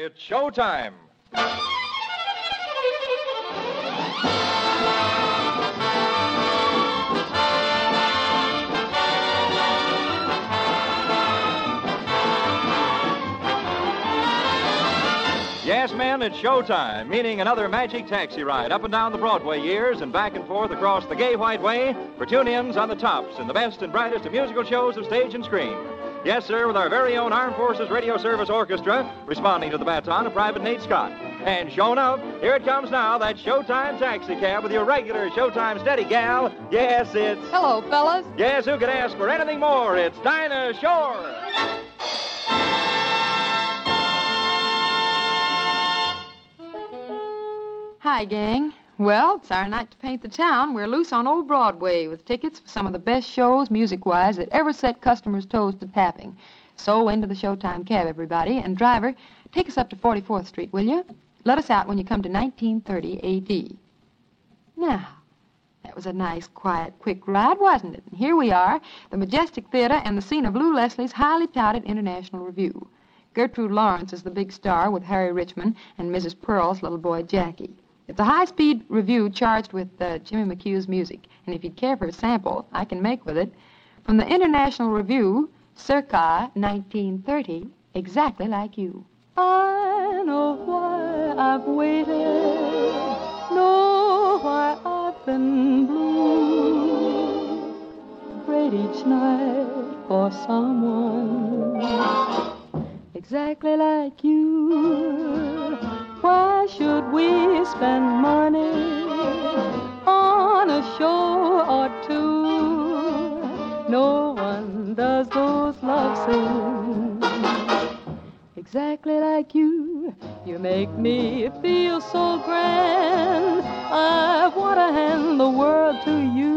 It's showtime. Yes, men, it's showtime, meaning another magic taxi ride up and down the Broadway years and back and forth across the gay white way for tune-ins on the tops and the best and brightest of musical shows of stage and screen. Yes, sir, with our very own Armed Forces Radio Service Orchestra responding to the baton of Private Nate Scott. And showing up, here it comes now, that Showtime taxi cab with your regular Showtime steady gal. Yes, it's... Hello, fellas. Yes, who could ask for anything more? It's Dinah Shore. Hi, gang. Well, it's our night to paint the town. We're loose on Old Broadway with tickets for some of the best shows, music-wise, that ever set customers' toes to tapping. So, into the Showtime cab, everybody. And driver, take us up to 44th Street, will you? Let us out when you come to 1930 A.D. Now, that was a nice, quiet, quick ride, wasn't it? And here we are, the Majestic Theater and the scene of Lew Leslie's highly touted international review. Gertrude Lawrence is the big star with Harry Richman and Mrs. Pearl's little boy Jackie. It's a high-speed review charged with uh, Jimmy McHugh's music, and if you'd care for a sample, I can make with it. From the International Review, circa 1930, exactly like you. I know why I've waited, know why I've been blue. Prayed each night for someone exactly like you. Why should we spend money on a show or two? No one does those love scenes exactly like you. You make me feel so grand. I want to hand the world to you.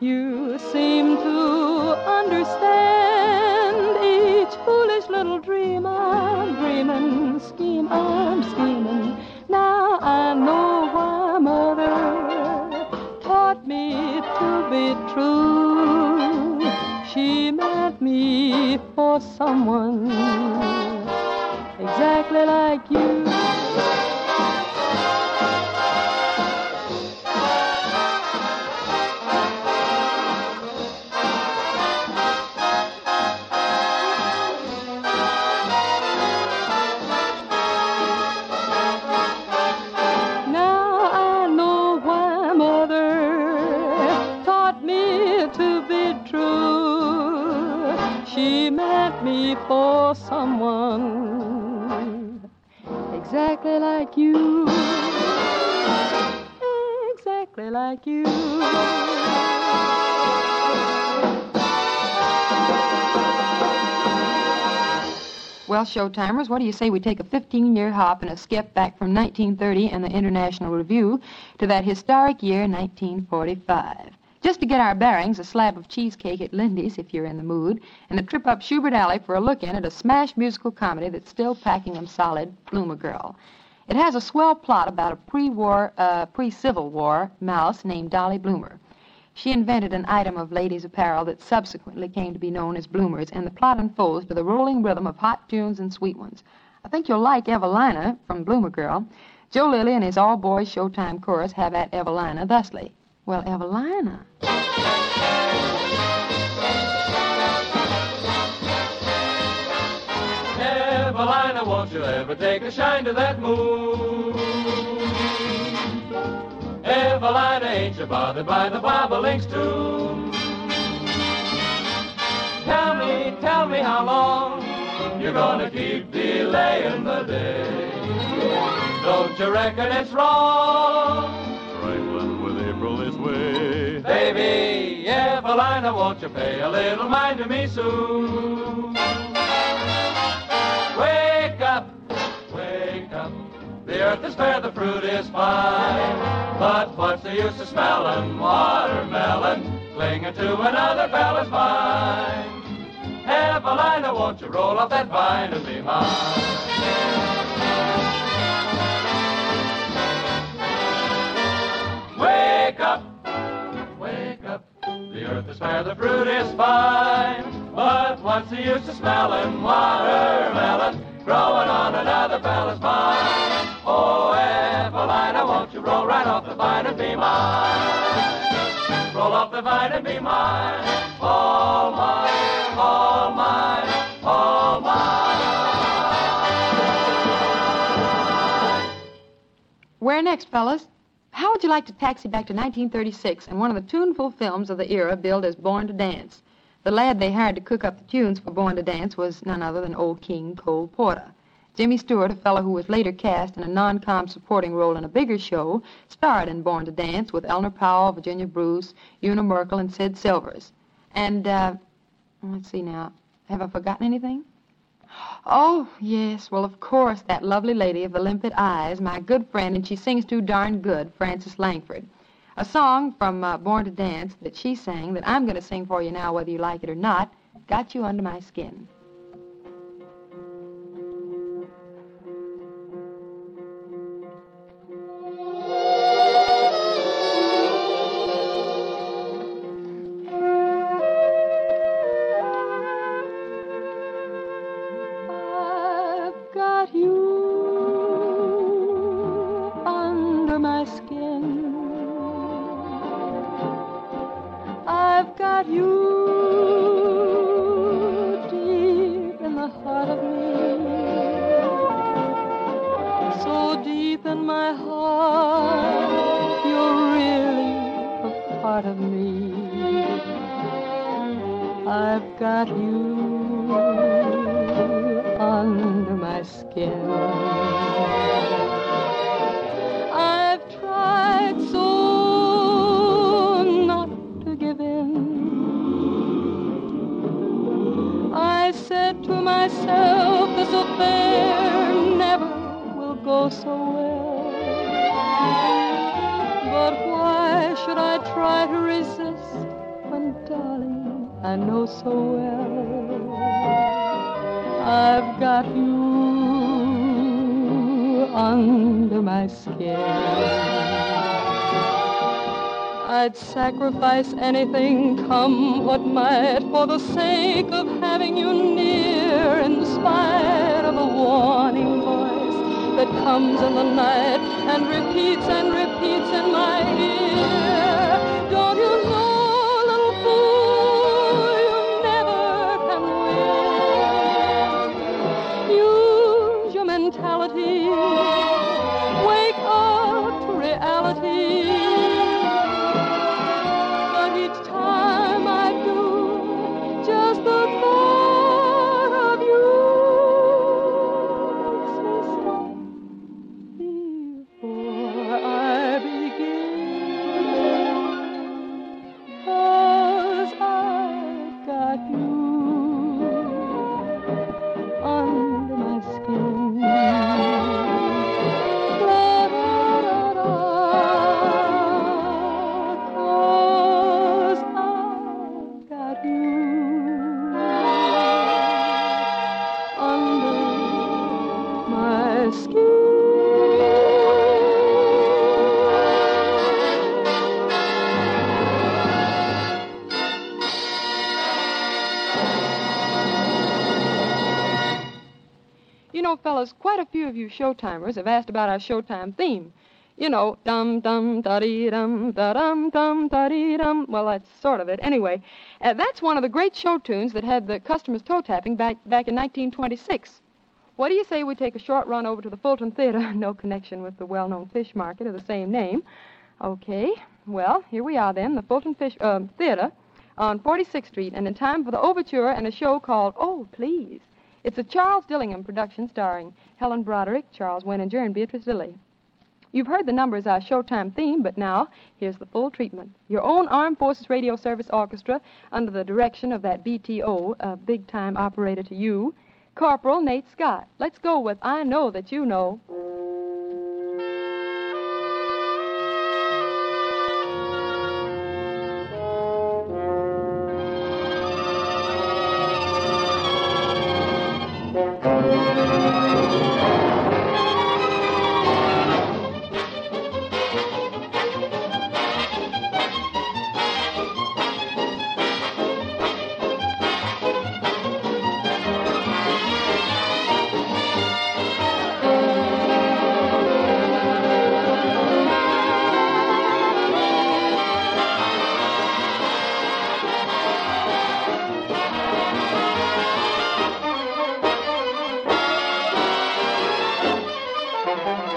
You seem to understand each foolish little dream I'm dreaming, scheme I'm scheming. Now I know why mother taught me to be true. She meant me for someone exactly like you. For someone exactly like you. Exactly like you. Well, Showtimers, what do you say we take a 15 year hop and a skip back from 1930 and the International Review to that historic year, 1945? Just to get our bearings, a slab of cheesecake at Lindy's, if you're in the mood, and a trip up Shubert Alley for a look in at a smash musical comedy that's still packing 'em solid, Bloomer Girl. It has a swell plot about a pre-war, uh, pre-Civil War mouse named Dolly Bloomer. She invented an item of ladies' apparel that subsequently came to be known as bloomers, and the plot unfolds to the rolling rhythm of hot tunes and sweet ones. I think you'll like Evelina from Bloomer Girl. Joe Lilly and his all-boys Showtime chorus have at Evelina thusly. Well, Evelina. Evelina, won't you ever take a shine to that moon? Evelina, ain't you bothered by the bobolink's tune? Tell me, tell me how long you're gonna keep delaying the day. Don't you reckon it's wrong? Baby, Evelina, won't you pay a little mind to me soon? Wake up, wake up. The earth is fair, the fruit is fine. But what's the use of smelling watermelon, clinging to another fella's vine? Evelina, won't you roll off that vine and be mine? where the fruit is fine. But what's the use of smelling watermelon growing on another fella's vine? Oh, Evelina, won't you roll right off the vine and be mine? Roll off the vine and be mine. All mine, all mine, all mine. Where next, fellas? Would you like to taxi back to 1936 and one of the tuneful films of the era billed as Born to Dance? The lad they hired to cook up the tunes for Born to Dance was none other than old King Cole Porter. Jimmy Stewart, a fellow who was later cast in a non-com supporting role in a bigger show, starred in Born to Dance with Eleanor Powell, Virginia Bruce, Una Merkel, and Sid Silvers. And, uh, let's see now, have I forgotten anything? Oh, yes. Well, of course, that lovely lady of the limpid eyes, my good friend, and she sings too darn good, Frances Langford. A song from uh, Born to Dance that she sang that I'm going to sing for you now, whether you like it or not, Got You Under My Skin. In my heart, you're really a part of me. I've got you under my skin. I've tried so not to give in. I said to myself, this affair try to resist when, darling, I know so well I've got you under my skin? I'd sacrifice anything, come what might, for the sake of having you near, in spite of a warning voice that comes in the night and repeats and repeats in my ear. Fellas, quite a few of you showtimers have asked about our showtime theme. You know, dum dum da dee dum da dum dum da dee dum. Well, that's sort of it. Anyway, uh, that's one of the great show tunes that had the customers toe tapping back back in 1926. What do you say we take a short run over to the Fulton Theater? no connection with the well-known fish market of the same name. Okay. Well, here we are then, the Fulton Fish uh, Theater on 46th Street, and in time for the overture and a show called Oh Please. It's a Charles Dillingham production starring Helen Broderick, Charles Winninger, and Beatrice Lillie. You've heard the number as our Showtime theme, but now here's the full treatment. Your own Armed Forces Radio Service Orchestra, under the direction of that BTO, a big time operator to you, Corporal Nate Scott. Let's go with I Know That You Know.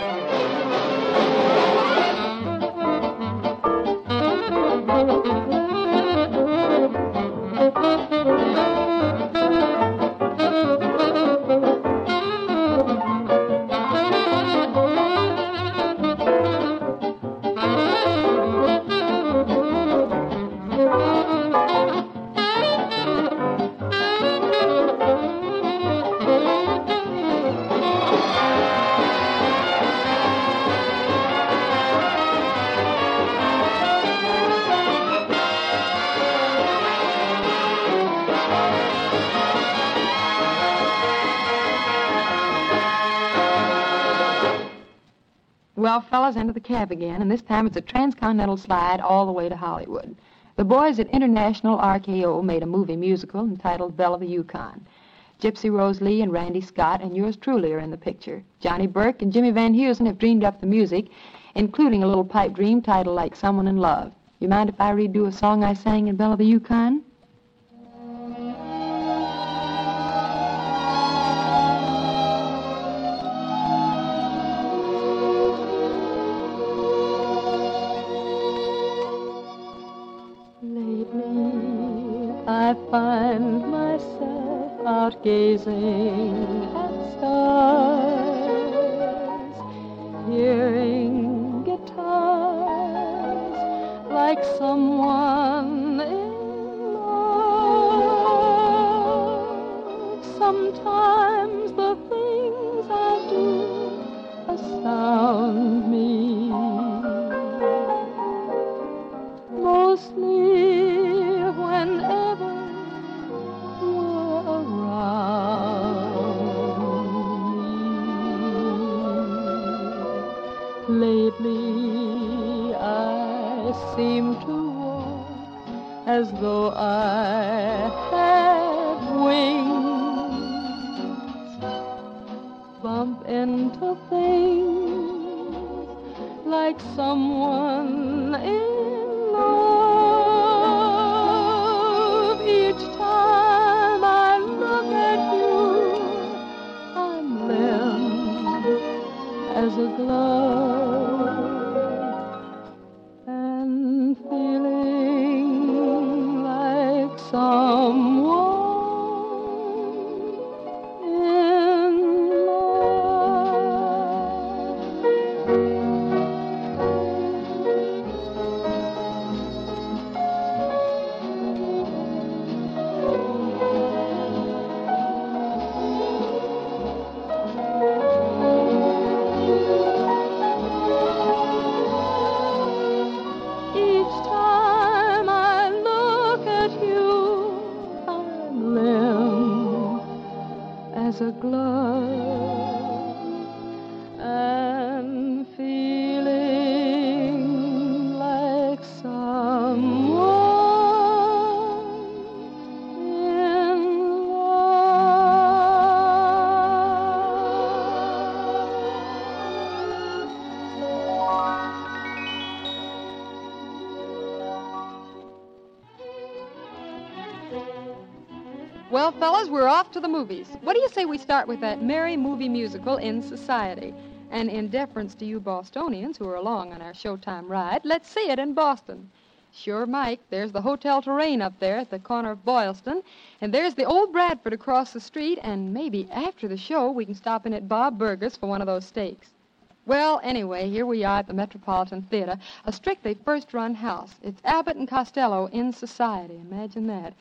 Thank you. Cab again, and this time it's a transcontinental slide all the way to Hollywood. The boys at International RKO made a movie musical entitled Belle of the Yukon. Gypsy Rose Lee and Randy Scott and yours truly are in the picture. Johnny Burke and Jimmy Van Heusen have dreamed up the music, including a little pipe dream titled Like Someone in Love. You mind if I redo a song I sang in Belle of the Yukon? Lately, I seem to walk as though I had wings. Bump into things like someone off to the movies. What do you say we start with that merry movie musical in society? And in deference to you Bostonians who are along on our Showtime ride, let's see it in Boston. Sure, Mike, there's the Hotel Touraine up there at the corner of Boylston, and there's the old Bradford across the street, and maybe after the show we can stop in at Bob Burgers for one of those steaks. Well, anyway, here we are at the Metropolitan Theater, a strictly first-run house. It's Abbott and Costello in society. Imagine that.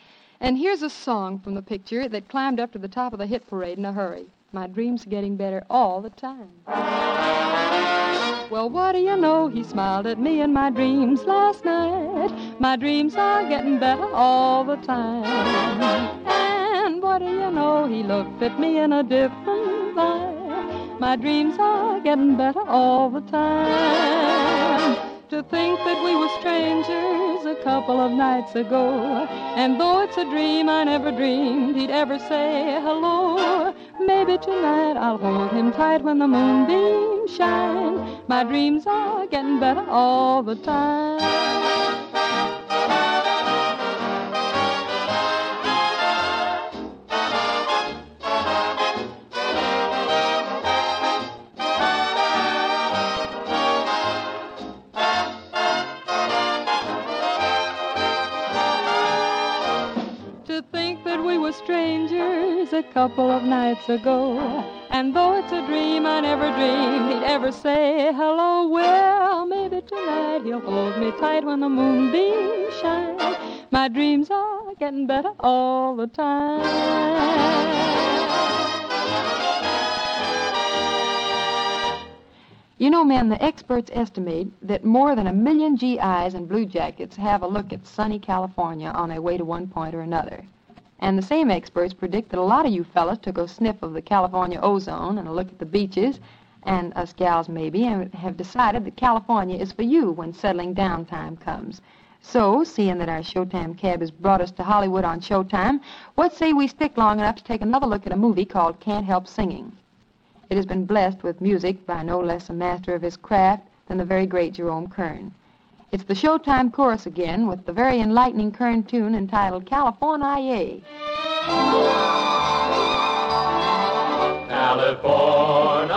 And here's a song from the picture that climbed up to the top of the hit parade in a hurry. My dreams are getting better all the time. Well, what do you know? He smiled at me in my dreams last night. My dreams are getting better all the time. And what do you know? He looked at me in a different light. My dreams are getting better all the time. To think that we were strangers a couple of nights ago. And though it's a dream, I never dreamed he'd ever say hello. Maybe tonight I'll hold him tight when the moonbeams shine. My dreams are getting better all the time. Couple of nights ago. And though it's a dream, I never dreamed he'd ever say hello. Well, maybe tonight he'll hold me tight when the moonbeams shine. My dreams are getting better all the time. You know, men, the experts estimate that more than a million GIs and blue jackets have a look at sunny California on their way to one point or another. And the same experts predict that a lot of you fellas took a sniff of the California ozone and a look at the beaches and us gals maybe, and have decided that California is for you when settling down time comes. So, seeing that our Showtime cab has brought us to Hollywood on Showtime, what say we stick long enough to take another look at a movie called Can't Help Singing? It has been blessed with music by no less a master of his craft than the very great Jerome Kern. It's the Showtime chorus again with the very enlightening current tune entitled California. California,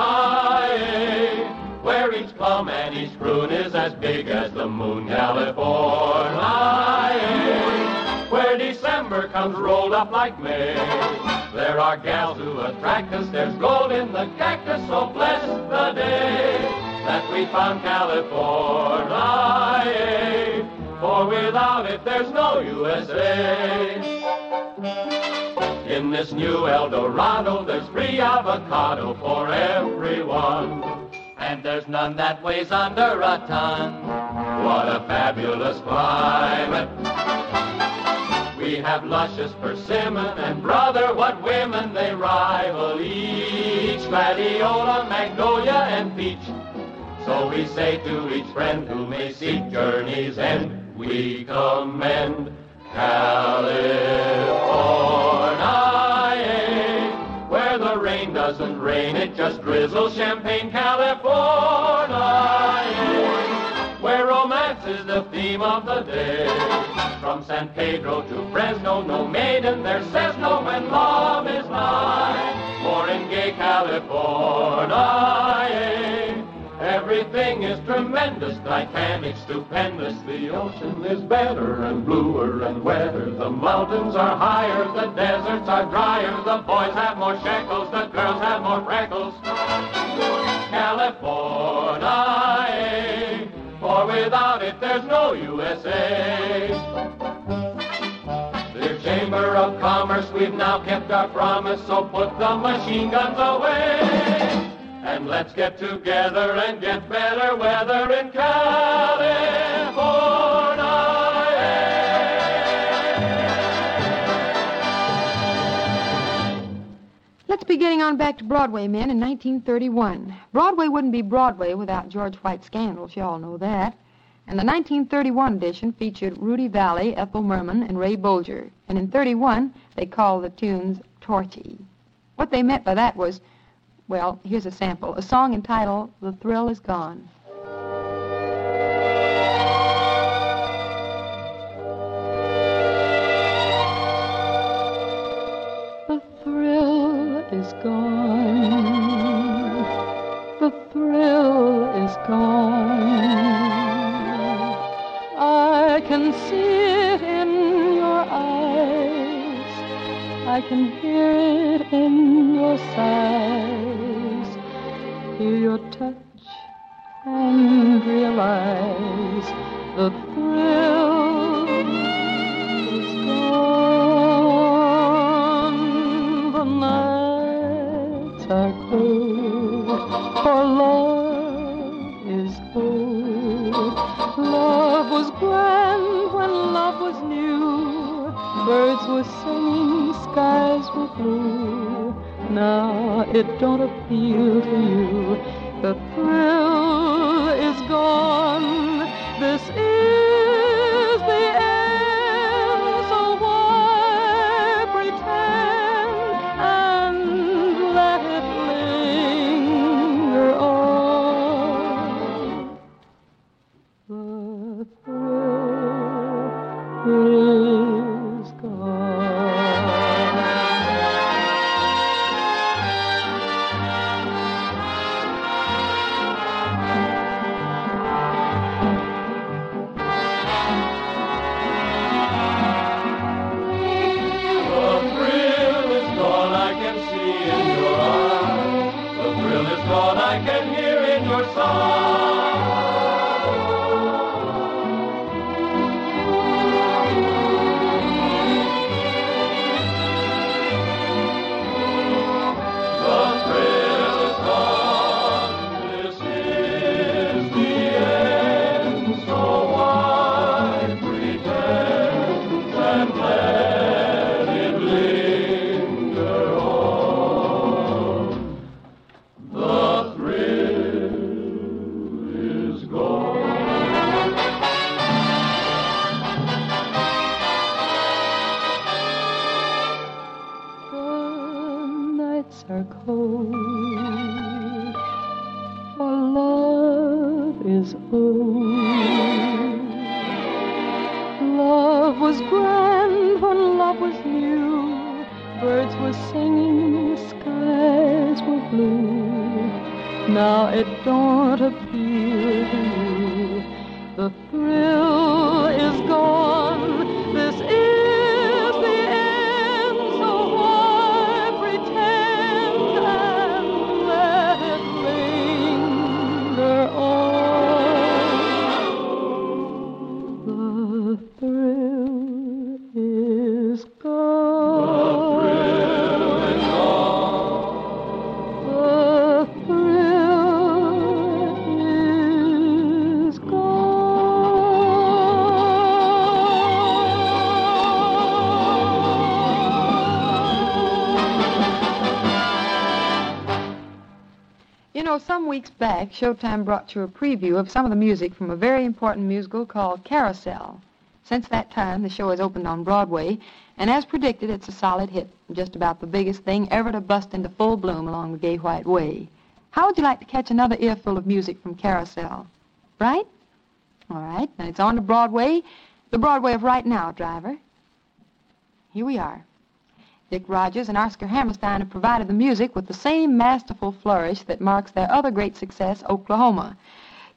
where each plum and each prune is as big as the moon. California, where December comes rolled up like May. There are gals who attract us, there's gold in the cactus, so bless the day that we found California. It, there's no USA. In this new El Dorado, there's free avocado for everyone. And there's none that weighs under a ton. What a fabulous climate. We have luscious persimmon and brother, what women they rival each. Gladiola, magnolia, and peach. So we say to each friend who may seek journey's end, we commend California, where the rain doesn't rain, it just drizzles champagne. California, where romance is the theme of the day. From San Pedro to Fresno, no maiden there says no when love is nigh. For in gay California, Everything is tremendous, Titanic stupendous. The ocean is better and bluer and wetter. The mountains are higher, the deserts are drier. The boys have more shekels, the girls have more freckles. California, for without it there's no USA. Of Commerce, we've now kept our promise, so put the machine guns away. Let's get together and get better weather in California. Let's be getting on back to Broadway, men, in 1931. Broadway wouldn't be Broadway without George White's scandals, you all know that. And the 1931 edition featured Rudy Vallée, Ethel Merman, and Ray Bolger. And in 31, they called the tunes Torchy. What they meant by that was well, here's a sample. A song entitled The Thrill Is Gone. The thrill is gone. The thrill is gone. I can see it in your eyes. I can hear it in your sighs Birds were singing, skies were blue. Now it don't appeal to you. The thrill Now it don't appear to you. The thrill back, Showtime brought you a preview of some of the music from a very important musical called Carousel. Since that time, the show has opened on Broadway, and as predicted, it's a solid hit, just about the biggest thing ever to bust into full bloom along the Gay White Way. How would you like to catch another earful of music from Carousel? Right? All right, then it's on to Broadway, the Broadway of right now, driver. Here we are. Dick Rodgers and Oscar Hammerstein have provided the music with the same masterful flourish that marks their other great success, Oklahoma.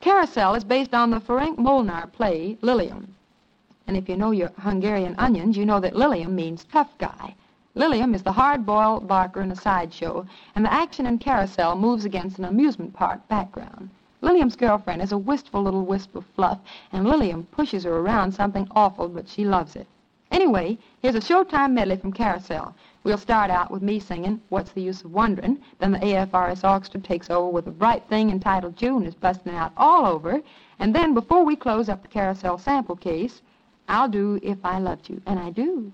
Carousel is based on the Ferenc Molnar play, Liliom. And if you know your Hungarian onions, you know that Liliom means tough guy. Liliom is the hard-boiled barker in a sideshow, and the action in Carousel moves against an amusement park background. Liliom's girlfriend is a wistful little wisp of fluff, and Liliom pushes her around something awful, but she loves it. Anyway, here's a Showtime medley from Carousel. We'll start out with me singing What's the Use of Wondering. Then the AFRS Orchestra takes over with a bright thing entitled June is busting out all over. And then before we close up the Carousel sample case, I'll do If I Loved You. And I do.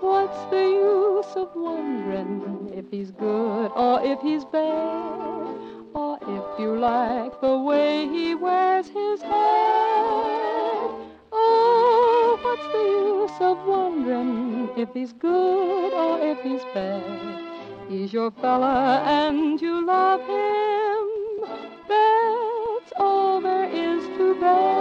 What's the use of wondering if he's good or if he's bad? Or if you like the way he wears his hat? Of wondering if he's good or if he's bad? He's your fella and you love him. That's all there is to that.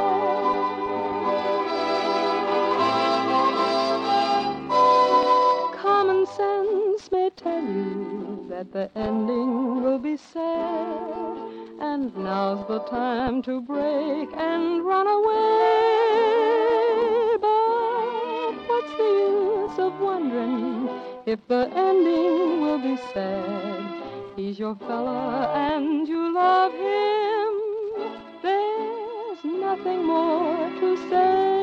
Common sense may tell you that the ending will be sad. And now's the time to break and run away. What's the use of wondering if the ending will be sad? He's your fella and you love him. There's nothing more to say.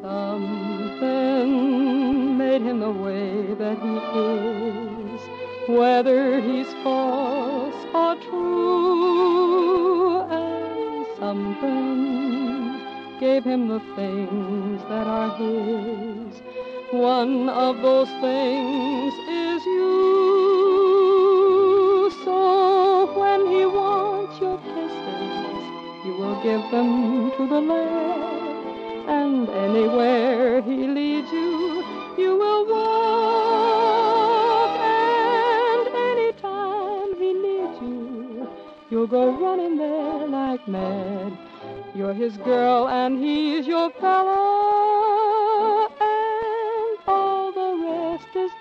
Something made him the way that he is, whether he's false gave him the things that are his. One of those things is you. So when he wants your kisses, you will give them to the lad. And anywhere he leads you, you will walk. And anytime he needs you, you'll go running mad. You're his girl and he's your fella. And all the rest is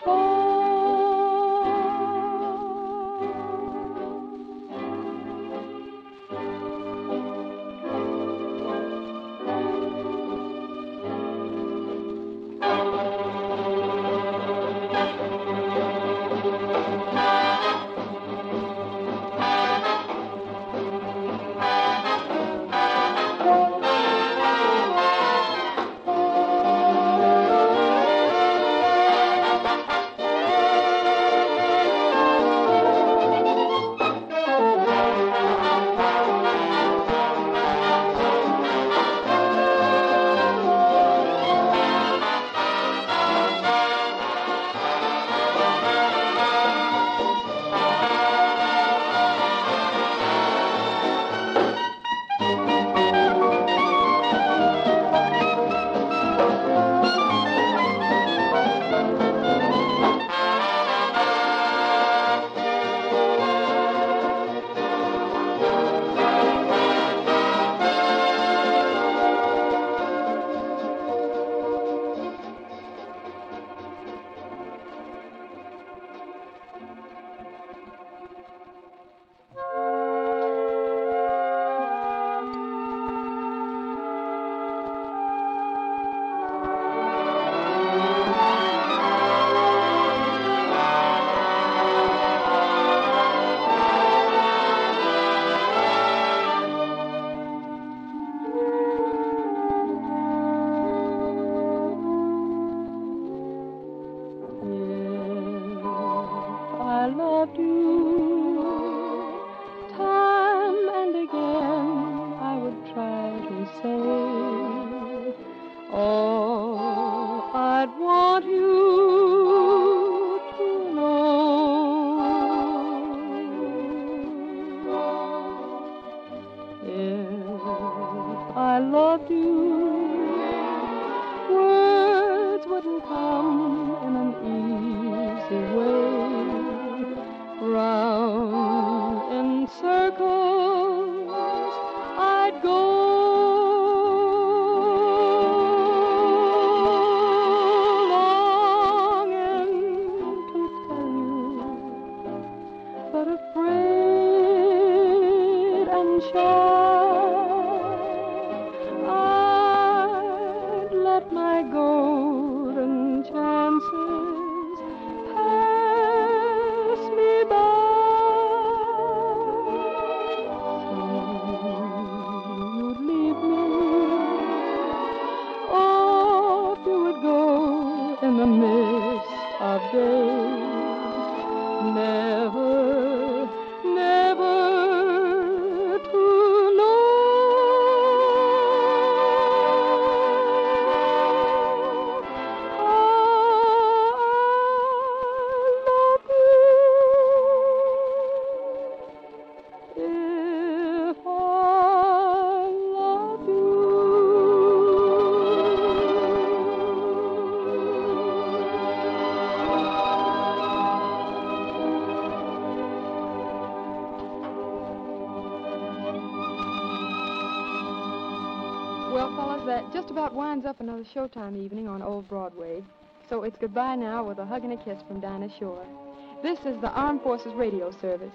up another showtime evening on Old Broadway. So it's goodbye now with a hug and a kiss from Dinah Shore. This is the Armed Forces Radio Service.